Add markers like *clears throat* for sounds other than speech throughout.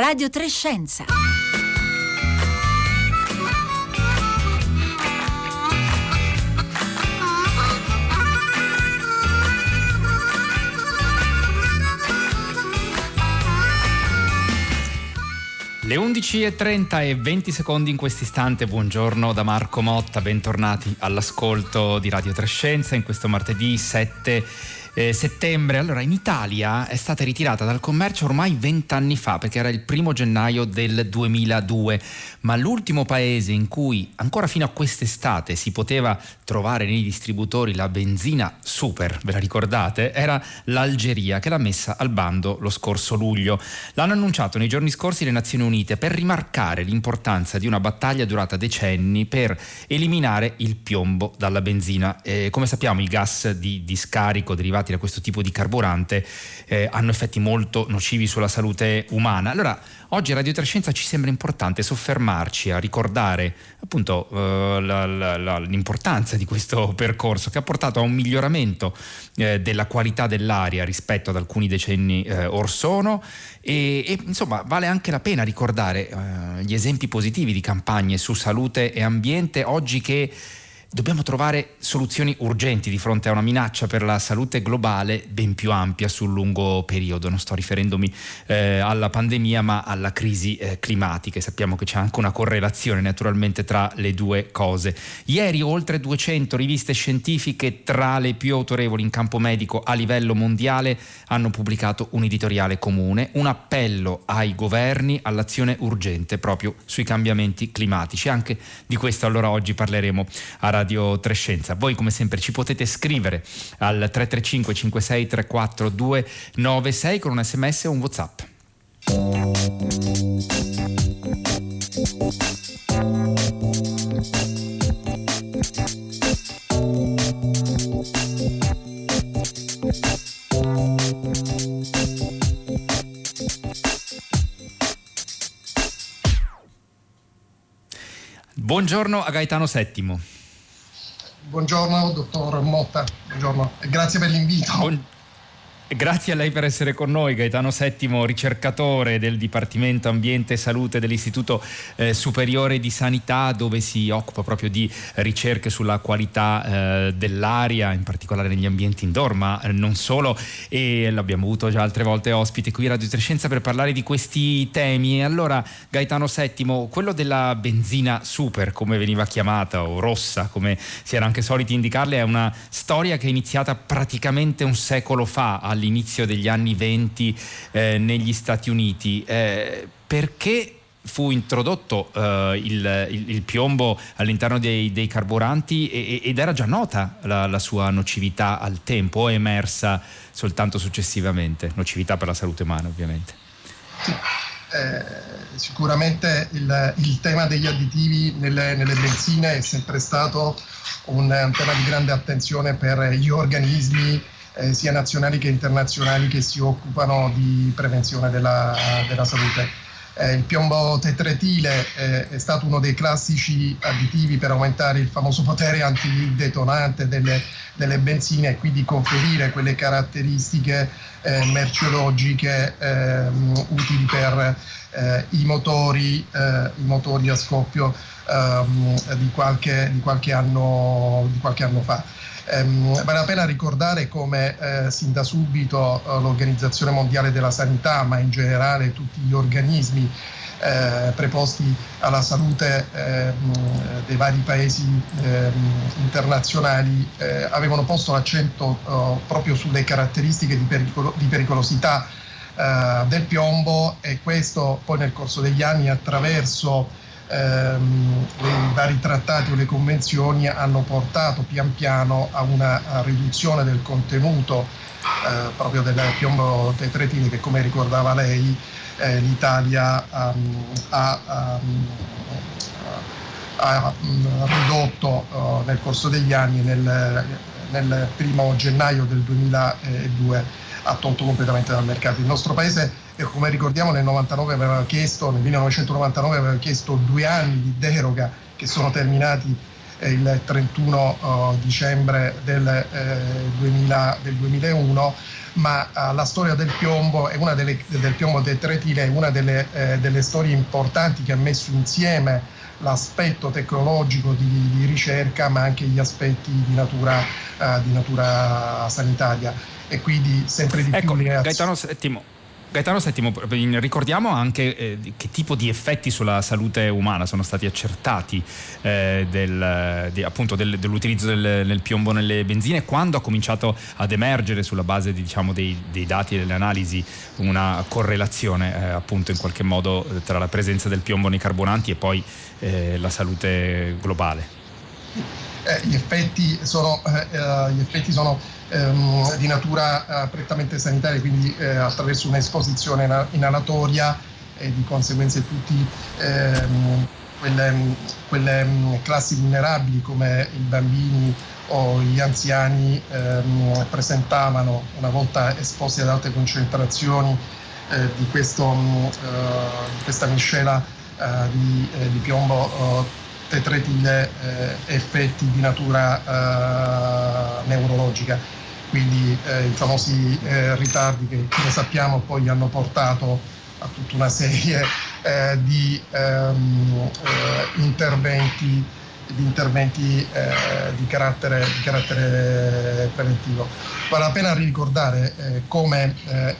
Radio Trescenza. Le 11.30 e 20 secondi in questo istante, buongiorno da Marco Motta, bentornati all'ascolto di Radio Trescenza in questo martedì 7 eh, settembre. Allora, in Italia è stata ritirata dal commercio ormai vent'anni fa, perché era il primo gennaio del 2002, ma l'ultimo paese in cui ancora fino a quest'estate si poteva trovare nei distributori la benzina super, ve la ricordate? Era l'Algeria che l'ha messa al bando lo scorso luglio. L'hanno annunciato nei giorni scorsi le Nazioni Unite per rimarcare l'importanza di una battaglia durata decenni per eliminare il piombo dalla benzina. Eh, come sappiamo il gas di, scarico derivati da questo tipo di carburante eh, hanno effetti molto nocivi sulla salute umana. Allora, oggi a Radio Trescenza ci sembra importante soffermarci a ricordare appunto eh, la, la, la, l'importanza di questo percorso che ha portato a un miglioramento eh, della qualità dell'aria rispetto ad alcuni decenni eh, or sono e, e, insomma vale anche la pena ricordare eh, gli esempi positivi di campagne su salute e ambiente oggi che Dobbiamo trovare soluzioni urgenti di fronte a una minaccia per la salute globale ben più ampia sul lungo periodo. Non sto riferendomi eh, alla pandemia ma alla crisi eh, climatica e sappiamo che c'è anche una correlazione naturalmente tra le due cose. Ieri oltre 200 riviste scientifiche tra le più autorevoli in campo medico a livello mondiale hanno pubblicato un editoriale comune, un appello ai governi all'azione urgente proprio sui cambiamenti climatici. Anche di questo allora oggi parleremo a Radio Trescenza. Voi come sempre ci potete scrivere al 335 56 34 296 con un sms o un whatsapp. Buongiorno a Gaetano Settimo. Buongiorno dottor Motta, buongiorno e grazie per l'invito. Buon... Grazie a lei per essere con noi, Gaetano Settimo, ricercatore del Dipartimento Ambiente e Salute dell'Istituto eh, Superiore di Sanità, dove si occupa proprio di ricerche sulla qualità eh, dell'aria, in particolare negli ambienti indoor, ma eh, non solo. E l'abbiamo avuto già altre volte ospite qui a Radio Trescenza per parlare di questi temi. E allora, Gaetano Settimo, quello della benzina super, come veniva chiamata, o rossa, come si era anche soliti indicarle, è una storia che è iniziata praticamente un secolo fa all'inizio degli anni 20 eh, negli Stati Uniti. Eh, perché fu introdotto eh, il, il, il, piombo all'interno dei, dei carburanti e, ed era già nota la, la, sua nocività al tempo o è emersa soltanto successivamente? Nocività per la salute umana ovviamente. Eh, sicuramente il, il, tema degli additivi nelle, nelle benzine è sempre stato un, un tema di grande attenzione per gli organismi eh, sia nazionali che internazionali che si occupano di prevenzione della, della salute. Eh, il piombo tetretile eh, è stato uno dei classici additivi per aumentare il famoso potere antidetonante delle, delle benzine e quindi conferire quelle caratteristiche eh, merceologiche ehm, utili per eh, i motori, eh, i, motori, a scoppio ehm, di qualche, di, qualche anno, di qualche anno fa. Ehm, vale la pena ricordare come eh, sin da subito eh, l'Organizzazione Mondiale della Sanità, ma in generale tutti gli organismi eh, preposti alla salute eh, dei vari paesi eh, internazionali eh, avevano posto l'accento eh, proprio sulle caratteristiche di, pericolo- di pericolosità eh, del piombo e questo poi nel corso degli anni attraverso ehm, i vari trattati o le convenzioni hanno portato pian piano a una riduzione del contenuto eh, proprio del piombo tetretile che come ricordava lei eh, l'Italia um, ha, um, ha um, ridotto uh, nel corso degli anni nel, nel primo gennaio del 2002 ha tolto completamente dal mercato. Il nostro paese e come ricordiamo nel 99 aveva chiesto, nel 1999 aveva chiesto due anni di deroga che sono terminati il 31 dicembre del, 2000, del 2001 ma uh, la storia del piombo, è una delle, del piombo tetratile è una delle, eh, delle, storie importanti che ha messo insieme l'aspetto tecnologico di, di ricerca ma anche gli aspetti di natura, uh, di natura sanitaria. E quindi sempre di ecco, più le Gaetano Settimo Gaetano VII, ricordiamo anche eh, che tipo di effetti sulla salute umana sono stati accertati eh, del, di, appunto del, dell'utilizzo del, del, piombo nelle benzine, quando ha cominciato ad emergere sulla base diciamo, dei, dei, dati e delle analisi una correlazione eh, appunto in qualche modo tra la presenza del piombo nei carburanti e poi eh, la salute globale. Eh, gli effetti sono, eh, gli effetti sono ehm, di natura eh, prettamente sanitaria, quindi eh, attraverso un'esposizione inalatoria e di conseguenza tutti ehm, quelle, quelle, mm, classi vulnerabili come i bambini o gli anziani ehm, presentavano una volta esposti ad alte concentrazioni eh, di, questo, mm, eh, questa miscela eh, di, eh, di, piombo tetretile effetti di natura neurologica. Quindi eh, i famosi eh, ritardi che come sappiamo poi hanno portato a tutta una serie eh, di ehm, eh, interventi, di, interventi eh, di, carattere, di, carattere, preventivo. Vale la pena ricordare eh, come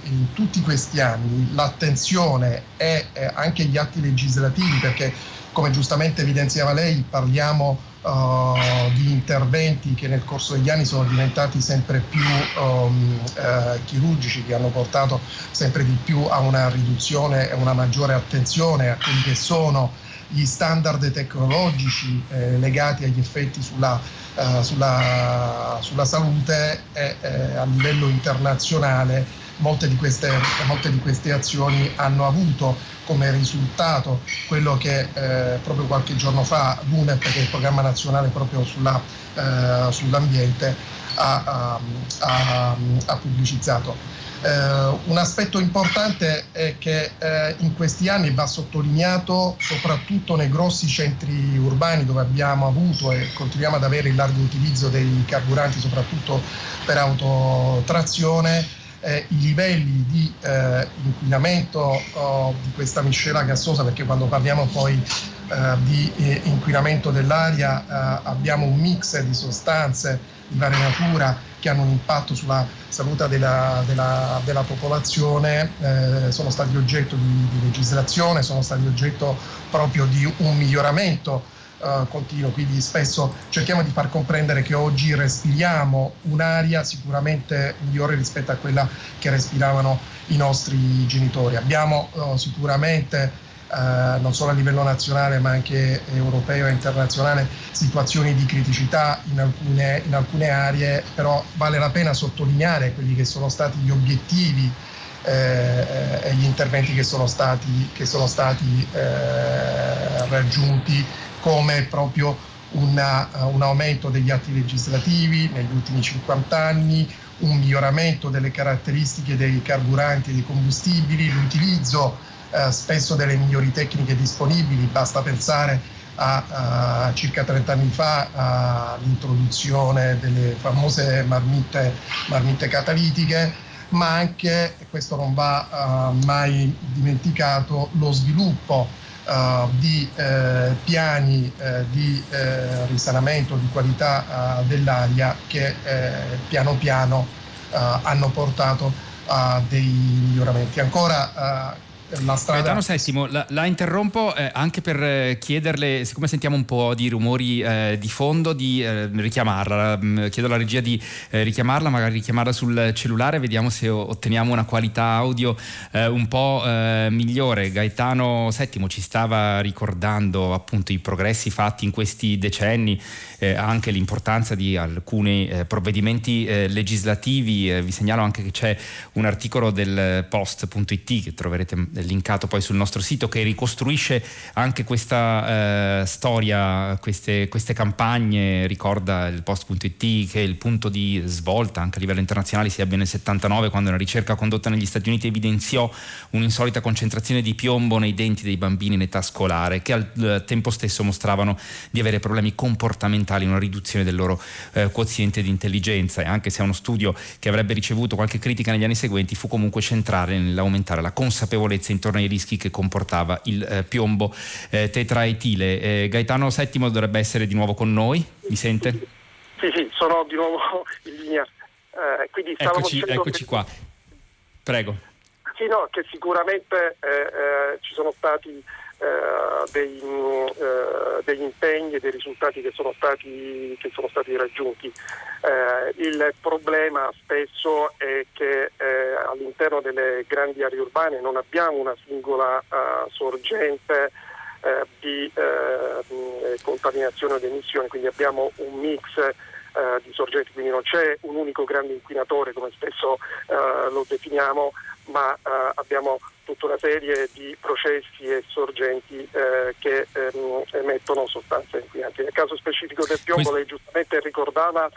in tutti questi anni l'attenzione e anche gli atti legislativi, perché come giustamente evidenziava lei, parliamo uh, di interventi che nel corso degli anni sono diventati sempre più um, uh, chirurgici, che hanno portato sempre di più a una riduzione e una maggiore attenzione a quelli che sono gli standard tecnologici eh, legati agli effetti sulla, uh, sulla, sulla salute e eh, a livello internazionale molte di, queste, molte di queste azioni hanno avuto come risultato quello che eh, proprio qualche giorno fa l'UNEP, che è il programma nazionale proprio sulla, eh, sull'ambiente, ha, ha, ha pubblicizzato. Eh, un aspetto importante è che eh, in questi anni va sottolineato soprattutto nei grossi centri urbani dove abbiamo avuto e continuiamo ad avere il largo utilizzo dei carburanti soprattutto per autotrazione eh, i livelli di eh, inquinamento oh, di questa miscela gassosa, perché quando parliamo poi eh, di eh, inquinamento dell'aria abbiamo un mix di sostanze varia che hanno un impatto sulla salute della, della, della popolazione, eh, sono stati oggetto di, di legislazione, sono stati oggetto proprio di un miglioramento uh, continuo, quindi spesso cerchiamo di far comprendere che oggi respiriamo un'aria sicuramente migliore rispetto a quella che respiravano i nostri genitori. Abbiamo uh, sicuramente Uh, non solo a livello nazionale ma anche europeo e internazionale, situazioni di criticità in alcune, in alcune, aree, però vale la pena sottolineare quelli che sono stati gli obiettivi eh, e gli interventi che sono stati, che sono stati eh, raggiunti come proprio una, un aumento degli atti legislativi negli ultimi 50 anni, un miglioramento delle caratteristiche dei carburanti e dei combustibili, l'utilizzo eh, spesso delle migliori tecniche disponibili, basta pensare a, a circa 30 anni fa all'introduzione delle famose marmitte, marmitte catalitiche, ma anche, e questo non va uh, mai dimenticato, lo sviluppo uh, di uh, piani di risanamento di qualità dell'aria che piano piano hanno portato a dei miglioramenti. Ancora la strada... Gaetano Settimo, la, la interrompo eh, anche per eh, chiederle, siccome sentiamo un po' di rumori eh, di fondo, di eh, richiamarla. Mm, chiedo alla regia di eh, richiamarla, magari richiamarla sul cellulare, vediamo se otteniamo una qualità audio eh, un po' migliore. Gaetano Settimo ci stava ricordando appunto i progressi fatti in questi decenni, anche l'importanza di alcuni provvedimenti legislativi. vi segnalo anche che c'è un articolo del post.it che troverete linkato poi sul nostro sito, che ricostruisce anche questa eh, storia, queste, queste, campagne, ricorda il post.it che il punto di svolta anche a livello internazionale si ebbe nel 79 quando una ricerca condotta negli Stati Uniti evidenziò un'insolita concentrazione di piombo nei denti dei bambini in età scolare che al eh, tempo stesso mostravano di avere problemi comportamentali, una riduzione del loro eh, quoziente di intelligenza. E anche se è uno studio che avrebbe ricevuto qualche critica negli anni seguenti fu comunque centrale nell'aumentare la consapevolezza intorno ai rischi che comportava il eh, piombo eh, tetraetile. Eh, Gaetano VII dovrebbe essere di nuovo con noi, mi sente? Sì, sì, sono di nuovo *laughs* in linea. Eh, quindi eccoci, eccoci che... qua. Prego. Sì, no, che sicuramente eh, eh, ci sono stati eh, dei, eh, degli impegni e dei risultati che sono stati, che sono stati raggiunti. Eh, il problema spesso è che eh, all'interno delle grandi aree urbane non abbiamo una singola sorgente di contaminazione di emissioni, quindi abbiamo un mix eh, di sorgenti, quindi non c'è un unico grande inquinatore come spesso eh, lo definiamo, ma eh, abbiamo tutta una serie di processi e sorgenti eh, che ehm, emettono sostanze inquinanti. Nel caso specifico del piombo, lei giustamente ricordava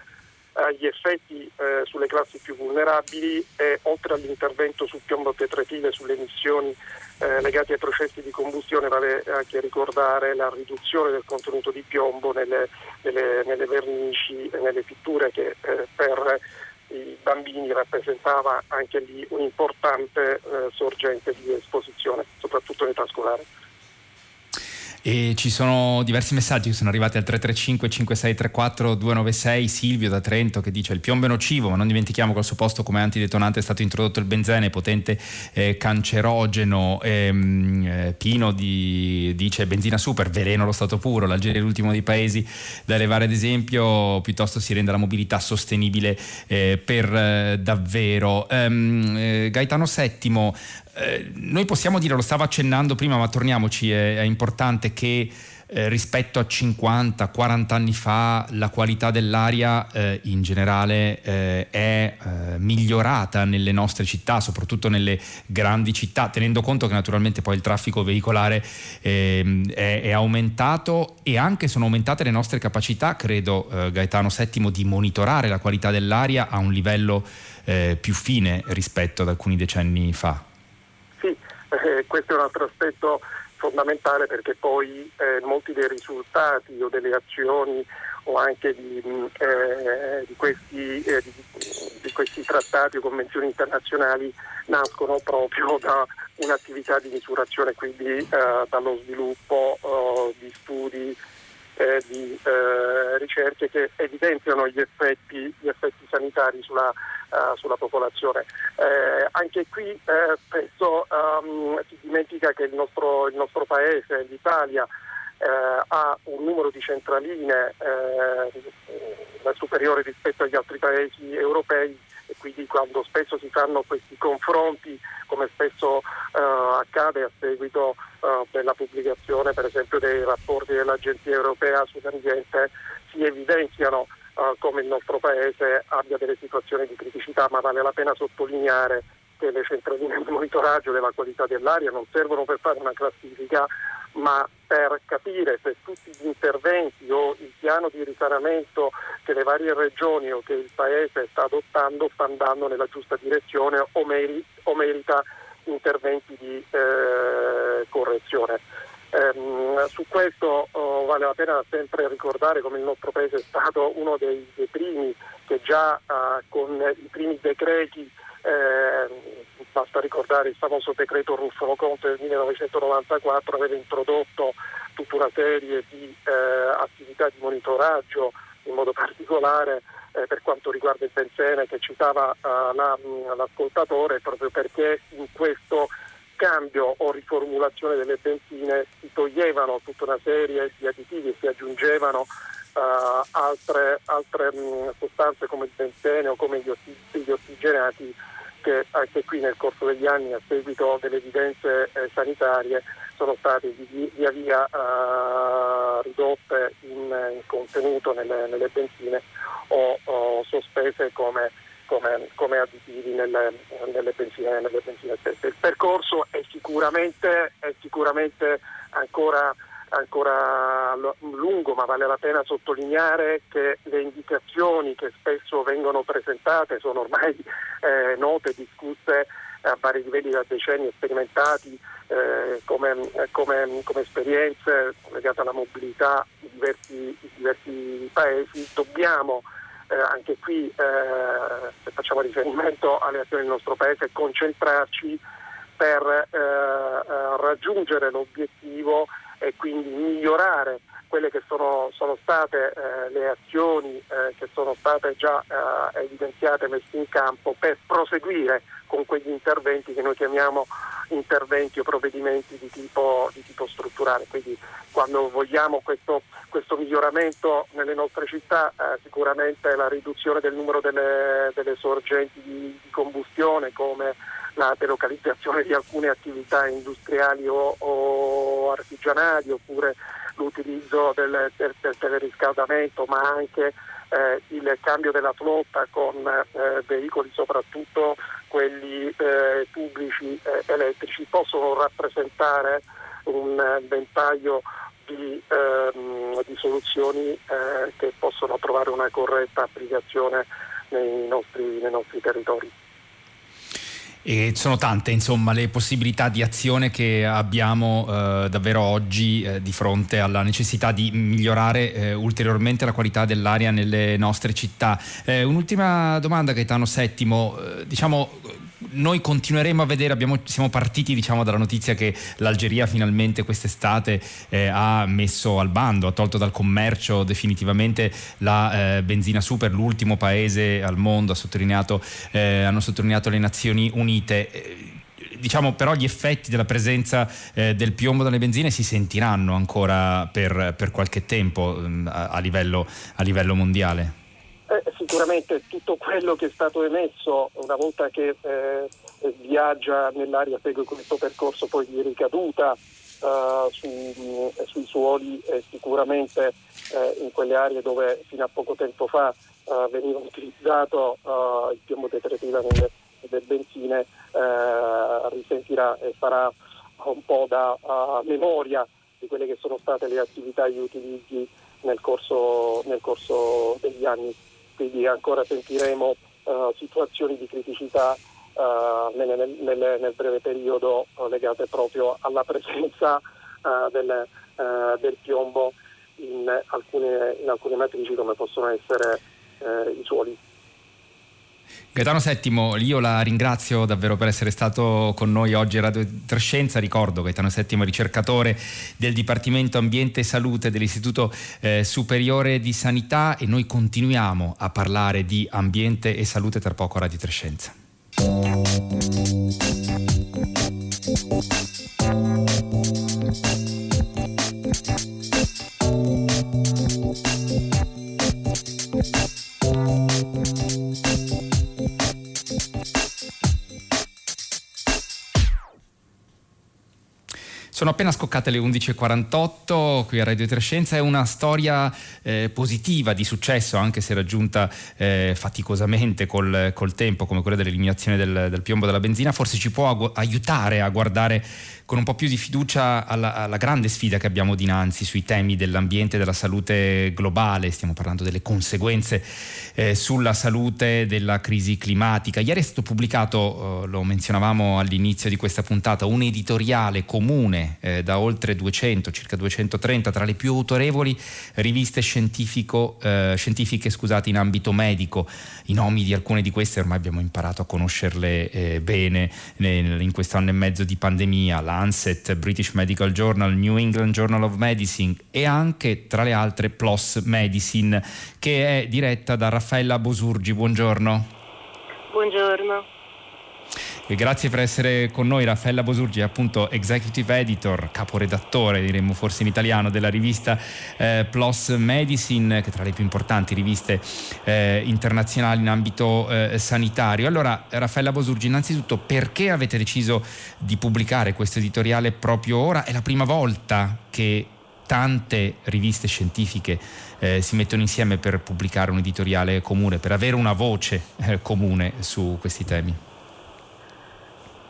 eh, gli effetti eh, sulle classi più vulnerabili e oltre all'intervento sul piombo tetratile, sulle emissioni eh, legate ai processi di combustione, vale anche ricordare la riduzione del contenuto di piombo nelle, nelle, nelle vernici e nelle pitture che eh, per i bambini rappresentava anche lì un'importante eh, sorgente di esposizione, soprattutto in età scolare. E ci sono diversi messaggi che sono arrivati al 335 5634 296 Silvio da Trento che dice il piombo è nocivo ma non dimentichiamo che al suo posto come antidetonante è stato introdotto il benzene potente eh, cancerogeno ehm, eh, Pino di, dice benzina super veleno lo stato puro l'Algeria è l'ultimo dei paesi da elevare ad esempio piuttosto si rende la mobilità sostenibile eh, per eh, davvero ehm, eh, Gaetano VII eh, noi possiamo dire, lo stavo accennando prima, ma torniamoci, è, è importante che eh, rispetto a 50-40 anni fa la qualità dell'aria eh, in generale eh, è eh, migliorata nelle nostre città, soprattutto nelle grandi città, tenendo conto che naturalmente poi il traffico veicolare ehm, è, è, aumentato e anche sono aumentate le nostre capacità, credo eh, Gaetano VII, di monitorare la qualità dell'aria a un livello più fine rispetto ad alcuni decenni fa eh, questo è un altro aspetto fondamentale perché poi eh, molti dei risultati o delle azioni o anche di, mm, eh, di, questi, eh, di, di, questi, trattati o convenzioni internazionali nascono proprio da un'attività di misurazione, quindi eh, dallo sviluppo oh, di studi eh, di eh, ricerche che evidenziano gli effetti, gli effetti sanitari sulla, uh, sulla popolazione. Eh, anche qui eh, spesso um, si dimentica che il nostro, il nostro paese, l'Italia, eh, ha un numero di centraline superiore rispetto agli altri paesi europei e quindi quando spesso si fanno questi confronti, come spesso uh, accade a seguito uh, della pubblicazione per esempio dei rapporti dell'Agenzia Europea sull'ambiente, si evidenziano uh, come il nostro Paese abbia delle situazioni di criticità, ma vale la pena sottolineare che le centraline di monitoraggio della qualità dell'aria non servono per fare una classifica, ma per capire se tutti gli interventi o il piano di risanamento che le varie regioni o che il Paese sta adottando sta andando nella giusta direzione o, meri- o merita interventi di eh, correzione. Um, su questo oh, vale la pena sempre ricordare come il nostro Paese è stato uno dei, dei primi che già uh, con i primi decreti eh, basta ricordare il famoso decreto Ruffolo Conte del 1994 aveva introdotto tutta una serie di eh, attività di monitoraggio, in modo particolare eh, per quanto riguarda il benzene che citava eh, la, l'ascoltatore, proprio perché in questo cambio o riformulazione delle benzine si toglievano tutta una serie di additivi e si aggiungevano uh, altre, altre mh, sostanze come il benzene o come gli ossigenati che anche qui nel corso degli anni a seguito delle evidenze eh, sanitarie sono state via via uh, ridotte in, in contenuto nelle, nelle, benzine o, o sospese come, come, come additivi nelle, nelle, benzine, nelle, benzine, stesse. Il percorso è sicuramente, è sicuramente ancora, ancora, lungo, ma vale la pena sottolineare che le indicazioni che spesso vengono presentate sono ormai *laughs* eh, note, discusse a vari livelli da decenni, sperimentati eh, come, come, come, esperienze legate alla mobilità di diversi, di diversi paesi. Dobbiamo eh, anche qui, eh, se facciamo riferimento alle azioni del nostro Paese, concentrarci per eh, eh, raggiungere l'obiettivo e quindi migliorare quelle che sono, sono state eh, le azioni eh, che sono state già eh, evidenziate messe in campo per proseguire con quegli interventi che noi chiamiamo interventi o provvedimenti di tipo, di tipo strutturale. Quindi quando vogliamo questo, questo, miglioramento nelle nostre città eh, sicuramente la riduzione del numero delle, delle sorgenti di, di, combustione come la delocalizzazione di alcune attività industriali o, o artigianali oppure l'utilizzo del, del, del teleriscaldamento ma anche eh, il cambio della flotta con eh, veicoli soprattutto quelli eh, pubblici eh, elettrici possono rappresentare un ventaglio di, ehm, di soluzioni eh, che possono trovare una corretta applicazione nei nostri, nei nostri territori. E sono tante insomma le possibilità di azione che abbiamo eh, davvero oggi eh, di fronte alla necessità di migliorare eh, ulteriormente la qualità dell'aria nelle nostre città. Eh, un'ultima domanda Gaetano Settimo, eh, diciamo noi continueremo a vedere, abbiamo, siamo partiti diciamo, dalla notizia che l'Algeria finalmente quest'estate eh, ha messo al bando, ha tolto dal commercio definitivamente la eh, benzina super, l'ultimo paese al mondo, ha sottolineato, eh, hanno sottolineato le Nazioni Unite eh, diciamo però gli effetti della presenza eh, del piombo dalle benzine si sentiranno ancora per, per qualche tempo mm, a, a, livello, a livello mondiale. Eh, sicuramente tutto quello che è stato emesso una volta che eh, viaggia nell'aria, segue questo percorso poi di ricaduta eh, su, sui suoli e sicuramente eh, in quelle aree dove fino a poco tempo fa eh, veniva utilizzato il piombo detretivo nelle, nelle benzine risentirà e farà un po' da memoria di quelle che sono state le attività e gli utilizzi nel corso, nel corso degli anni quindi ancora sentiremo uh, situazioni di criticità uh, nel, nel, nel, breve periodo uh, legate proprio alla presenza del, del, piombo in alcune, in alcune, matrici come possono essere i suoli. Gaetano Settimo, io la ringrazio davvero per essere stato con noi oggi a Radio Trescenza. Ricordo Gaetano Settimo, ricercatore del Dipartimento Ambiente e Salute dell'Istituto eh, Superiore di Sanità e noi continuiamo a parlare di ambiente e salute tra poco a Radio Trescenza. Sono appena scoccate le 11.48 qui a Radio Trescenza, è una storia eh, positiva di successo anche se raggiunta eh, faticosamente col, col, tempo come quella dell'eliminazione del, del piombo della benzina, forse ci può agu- aiutare a guardare con un po' più di fiducia alla, alla, grande sfida che abbiamo dinanzi sui temi dell'ambiente e della salute globale, stiamo parlando delle conseguenze eh, sulla salute della crisi climatica. Ieri è stato pubblicato, eh, lo menzionavamo all'inizio di questa puntata, un editoriale comune eh, da oltre 200, circa 230, tra le più autorevoli riviste eh, scientifiche scusate, in ambito medico. I nomi di alcune di queste ormai abbiamo imparato a conoscerle eh, bene in questo anno e mezzo di pandemia. La Lancet, British Medical Journal, New England Journal of Medicine e anche tra le altre PLOS Medicine che è diretta da Raffaella Bosurgi. Buongiorno. Buongiorno. Grazie per essere con noi Raffaella Bosurgi, appunto executive editor, caporedattore diremmo forse in italiano della rivista eh, PLOS Medicine, che è tra le più importanti riviste eh, internazionali in ambito eh, sanitario. Allora Raffaella Bosurgi, innanzitutto perché avete deciso di pubblicare questo editoriale proprio ora? È la prima volta che tante riviste scientifiche eh, si mettono insieme per pubblicare un editoriale comune, per avere una voce eh, comune su questi temi.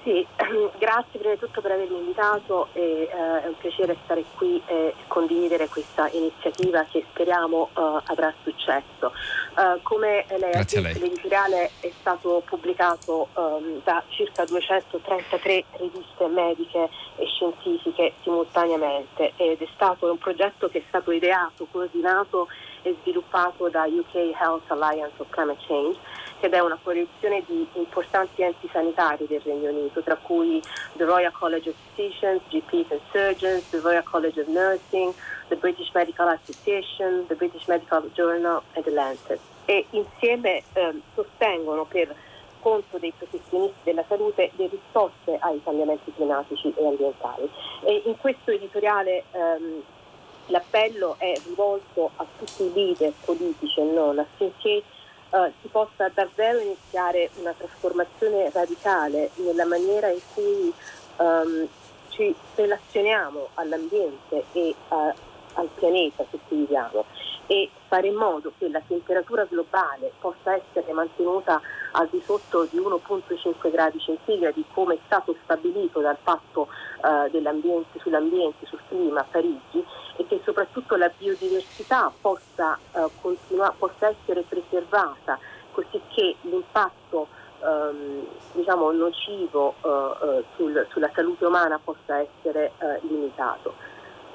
Sì, *clears throat* grazie prima di tutto per avermi invitato e, eh, è un piacere stare qui e condividere questa iniziativa che speriamo uh, avrà successo. Uh, come lei ha detto, l'editoriale è stato pubblicato um, da circa 233 riviste mediche e scientifiche simultaneamente ed è stato un progetto che è stato ideato, coordinato e sviluppato da UK Health Alliance of Climate Change ed è una coalizione di importanti enti sanitari del Regno Unito, tra cui the Royal College of Physicians, GPs and Surgeons, the Royal College of Nursing, the British Medical Association, the British Medical Journal e The Lancet. E insieme eh, sostengono per conto dei professionisti della salute le risposte ai cambiamenti climatici e ambientali. E in questo editoriale ehm, l'appello è rivolto a tutti i leader politici e non affinché eh, si possa davvero iniziare una trasformazione radicale nella maniera in cui um, ci relazioniamo all'ambiente e uh, al pianeta su cui viviamo. E fare in modo che la temperatura globale possa essere mantenuta al di sotto di 1,5 gradi centigradi come è stato stabilito dal patto dell'ambiente, sull'ambiente, sul clima a Parigi e che soprattutto la biodiversità possa, uh, continua- possa essere preservata così che l'impatto um, diciamo, nocivo uh, sul, sulla salute umana possa essere limitato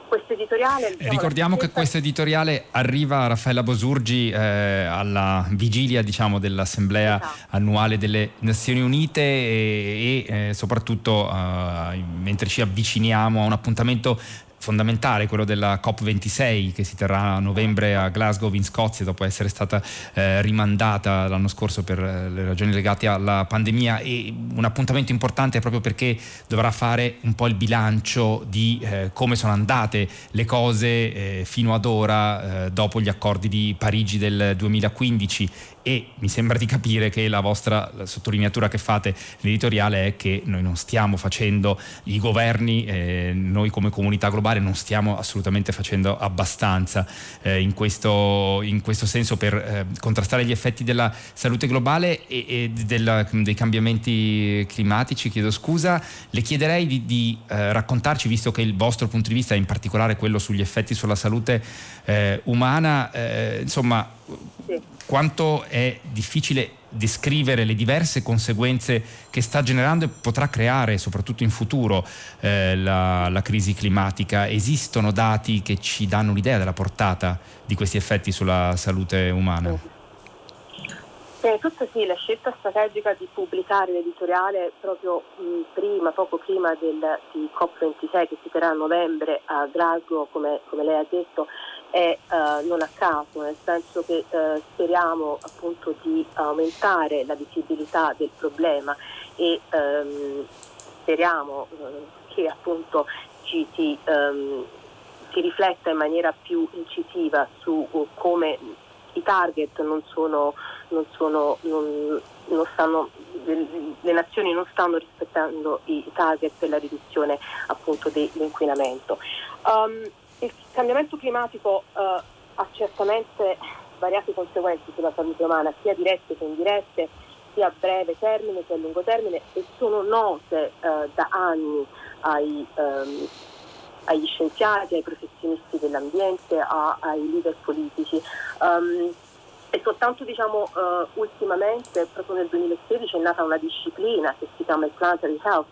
questo editoriale. Diciamo, Ricordiamo che questo editoriale arriva a Raffaella Bosurgi eh, alla vigilia diciamo, dell'Assemblea esatto. annuale delle Nazioni Unite e, e eh, soprattutto eh, mentre ci avviciniamo a un appuntamento fondamentale, quello della COP26 che si terrà a novembre a Glasgow in Scozia dopo essere stata eh, rimandata l'anno scorso per eh, le ragioni legate alla pandemia. E un appuntamento importante proprio perché dovrà fare un po' il bilancio di eh, come sono andate le cose eh, fino ad ora eh, dopo gli accordi di Parigi del 2015 e mi sembra di capire che la vostra la sottolineatura che fate nell'editoriale è che noi non stiamo facendo i governi, eh, noi come comunità globale non stiamo assolutamente facendo abbastanza eh, in, questo, in, questo, senso per eh, contrastare gli effetti della salute globale e, e della, dei cambiamenti climatici. Chiedo scusa, le chiederei di, di eh, raccontarci, visto che il vostro punto di vista è in particolare quello sugli effetti sulla salute eh, umana, eh, insomma quanto è difficile descrivere le diverse conseguenze che sta generando e potrà creare soprattutto in futuro eh, la, la, crisi climatica. Esistono dati che ci danno un'idea della portata di questi effetti sulla salute umana? Tutto sì, la scelta strategica di pubblicare l'editoriale proprio prima, poco prima del, di COP26 che si terrà a novembre a Glasgow, come, come lei ha detto, è uh, non a caso, nel senso che uh, speriamo appunto di aumentare la visibilità del problema e um, speriamo uh, che appunto ci si, um, si, rifletta in maniera più incisiva su come i target non sono, non sono non, non stanno, le nazioni non stanno rispettando i target per la riduzione appunto dell'inquinamento. Um, il cambiamento climatico eh, ha certamente svariate conseguenze sulla salute umana, sia dirette che indirette, sia a breve termine che a lungo termine e sono note eh, da anni ai, ehm, agli scienziati, ai professionisti dell'ambiente, a, ai leader politici. Um, e soltanto diciamo, uh, ultimamente, proprio nel 2016, è nata una disciplina che si chiama il Planetary Health,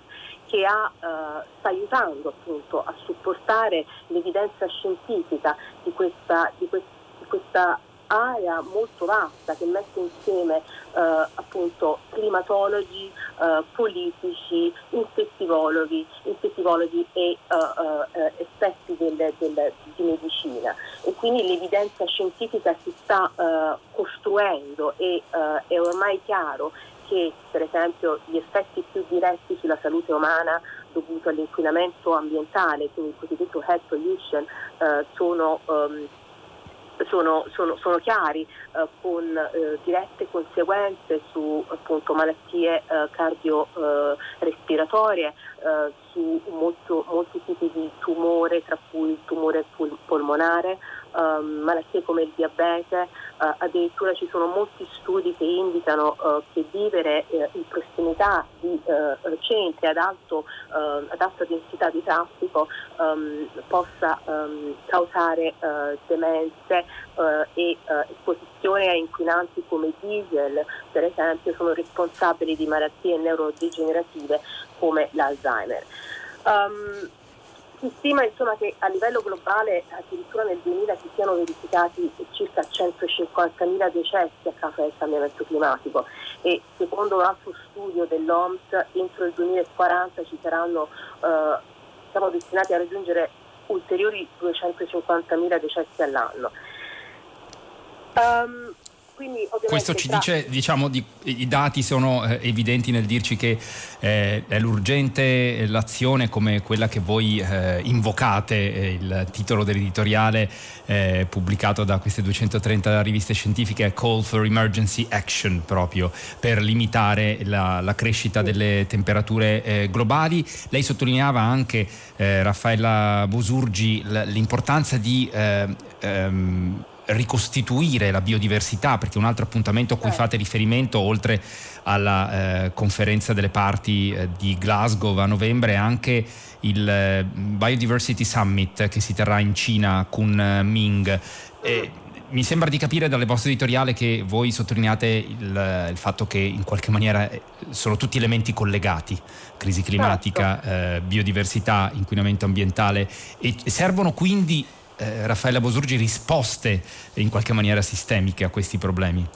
che ha, eh, sta aiutando appunto a supportare l'evidenza scientifica di questa, di quest- di questa area molto vasta che mette insieme eh, appunto climatologi, eh, politici, infettivologi, infettivologi e eh, eh, esperti del, del, di medicina. E quindi l'evidenza scientifica si sta eh, costruendo e è ormai chiaro che per esempio gli effetti più diretti sulla salute umana dovuto all'inquinamento ambientale, quindi il cosiddetto head pollution, eh, sono, um, sono, sono, sono, chiari eh, con eh, dirette conseguenze su appunto, malattie eh, cardiorespiratorie, eh, su molto, molti tipi di tumore, tra cui il tumore pul- polmonare, um, malattie come il diabete, uh, addirittura ci sono molti studi che indicano uh, che vivere uh, in prossimità di centri ad, alto, ad, alta densità di traffico um, possa um, causare demenze e esposizione a inquinanti come diesel, per esempio, sono responsabili di malattie neurodegenerative come l'Alzheimer. Um, si stima insomma, che a livello globale addirittura nel 2000 si siano verificati circa 150.000 decessi a causa del cambiamento climatico e secondo un altro studio dell'OMS entro il 2040 ci saranno, eh, siamo destinati a raggiungere ulteriori 250.000 decessi all'anno. Um, questo ci dice, diciamo, di, i dati sono eh, evidenti nel dirci che eh, è l'urgente l'azione come quella che voi eh, invocate, eh, il titolo dell'editoriale eh, pubblicato da queste 230 riviste scientifiche è Call for Emergency Action proprio per limitare la, la crescita delle temperature eh, globali. Lei sottolineava anche, Raffaella Bosurgi, l'importanza di ehm, ricostituire la biodiversità, perché un altro appuntamento a cui eh. fate riferimento, oltre alla eh, conferenza delle parti eh, di Glasgow a novembre, è anche il eh, Biodiversity Summit che si terrà in Cina a Kunming. mi sembra di capire dalle vostre editoriali che voi sottolineate il, il, fatto che in qualche maniera eh, sono tutti elementi collegati, crisi climatica, certo. eh, biodiversità, inquinamento ambientale e servono quindi eh, Raffaella Bosurgi risposte in qualche maniera sistemiche a questi problemi?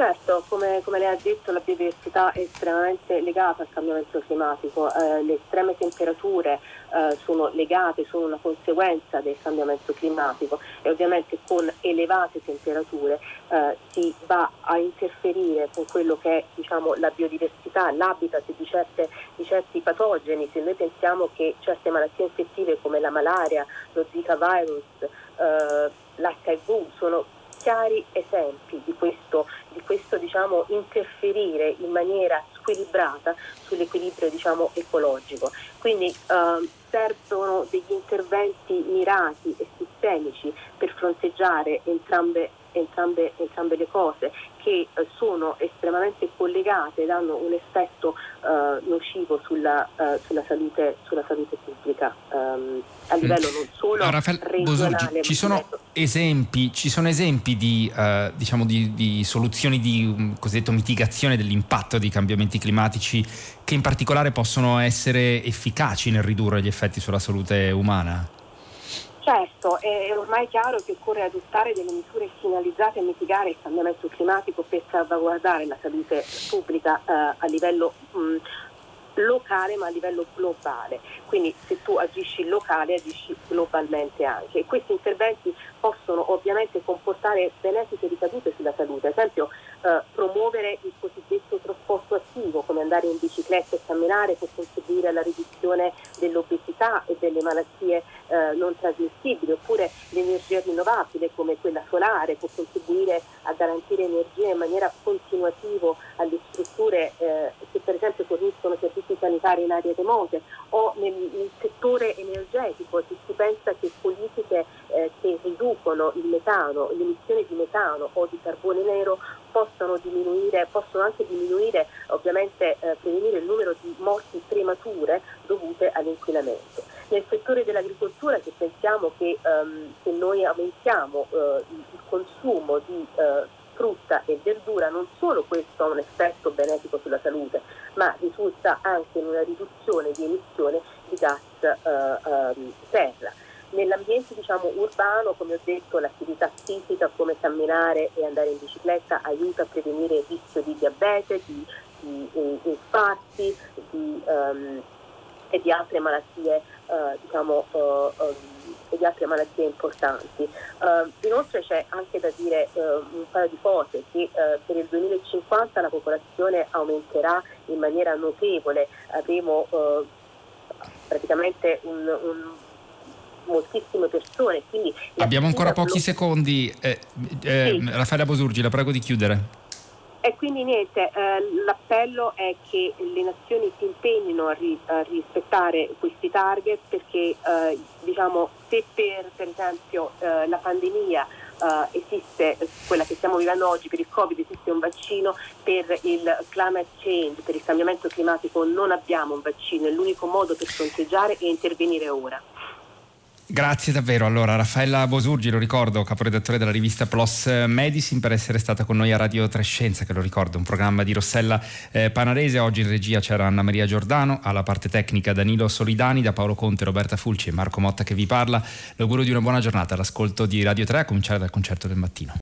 Certo, come, come, lei ha detto la biodiversità è estremamente legata al cambiamento climatico, eh, le estreme temperature eh, sono legate, sono una conseguenza del cambiamento climatico e ovviamente con elevate temperature eh, si va a interferire con quello che è diciamo, la biodiversità, l'habitat di, certe, di, certi patogeni. Se noi pensiamo che certe malattie infettive come la malaria, lo Zika virus, eh, l'HIV sono chiari esempi di questo, di questo diciamo, interferire in maniera squilibrata sull'equilibrio diciamo, ecologico. Quindi eh, servono degli interventi mirati e sistemici per fronteggiare entrambe entrambe, entrambe le cose che eh, sono estremamente collegate ed hanno un effetto eh, nocivo sulla, uh, sulla, salute, sulla, salute, pubblica um, a mm. livello mm. non solo no, regionale. Bosurgi, ci, sono esempi, ci sono esempi di, uh, diciamo di, di, soluzioni di um, cosiddetto mitigazione dell'impatto dei cambiamenti climatici che in particolare possono essere efficaci nel ridurre gli effetti sulla salute umana? Certo, è ormai chiaro che occorre adottare delle misure finalizzate a mitigare il cambiamento climatico per salvaguardare la salute pubblica eh, a livello mh, locale ma a livello globale. Quindi se tu agisci locale agisci globalmente anche. E questi interventi possono ovviamente comportare benefiche ricadute sulla salute, ad esempio eh, promuovere il cosiddetto trasporto attivo, come andare in bicicletta e camminare può contribuire alla riduzione dell'obesità e delle malattie eh, non trasmissibili, oppure l'energia rinnovabile come quella solare può contribuire a garantire energia in maniera continuativa alle strutture eh, che per esempio forniscono servizi sanitari in aree remote o nel, nel settore energetico, se si pensa che politiche eh, che riducono il metano, l'emissione di metano o di carbone nero possono diminuire, possono anche diminuire, ovviamente eh, prevenire il numero di morti premature dovute all'inquinamento. Nel settore dell'agricoltura se pensiamo che um, se noi aumentiamo uh, il consumo di uh, frutta e verdura non solo questo ha un effetto benefico sulla salute, ma risulta anche in una riduzione di emissione di gas uh, um, serra. Nell'ambiente diciamo, urbano, come ho detto, l'attività fisica come camminare e andare in bicicletta aiuta a prevenire il rischio di diabete, di, di, di infarti di, um, e di altre malattie, uh, diciamo, uh, um, di altre malattie importanti. Uh, inoltre c'è anche da dire un paio di cose, che per il 2050 la popolazione aumenterà in maniera notevole, avremo praticamente un, un moltissime persone. Abbiamo ancora pochi blo- secondi. Eh, eh, sì. Raffaella Bosurgi, la prego di chiudere. E quindi niente, eh, l'appello è che le nazioni si impegnino a, ri, a rispettare questi target perché eh, diciamo, se per, per esempio eh, la pandemia eh, esiste quella che stiamo vivendo oggi per il Covid, esiste un vaccino, per il climate change, per il cambiamento climatico non abbiamo un vaccino, è l'unico modo per fronteggiare e intervenire ora. Grazie davvero. Allora, Raffaella Bosurgi, lo ricordo, caporedattore della rivista Plus Medicine, per essere stata con noi a Radio Trescenza, che lo ricordo, un programma di Rossella eh, Panarese. Oggi in regia c'era Anna Maria Giordano, alla parte tecnica Danilo Solidani, da Paolo Conte, Roberta Fulci e Marco Motta che vi parla. L'augurio di una buona giornata all'ascolto di Radio 3, a cominciare dal concerto del mattino.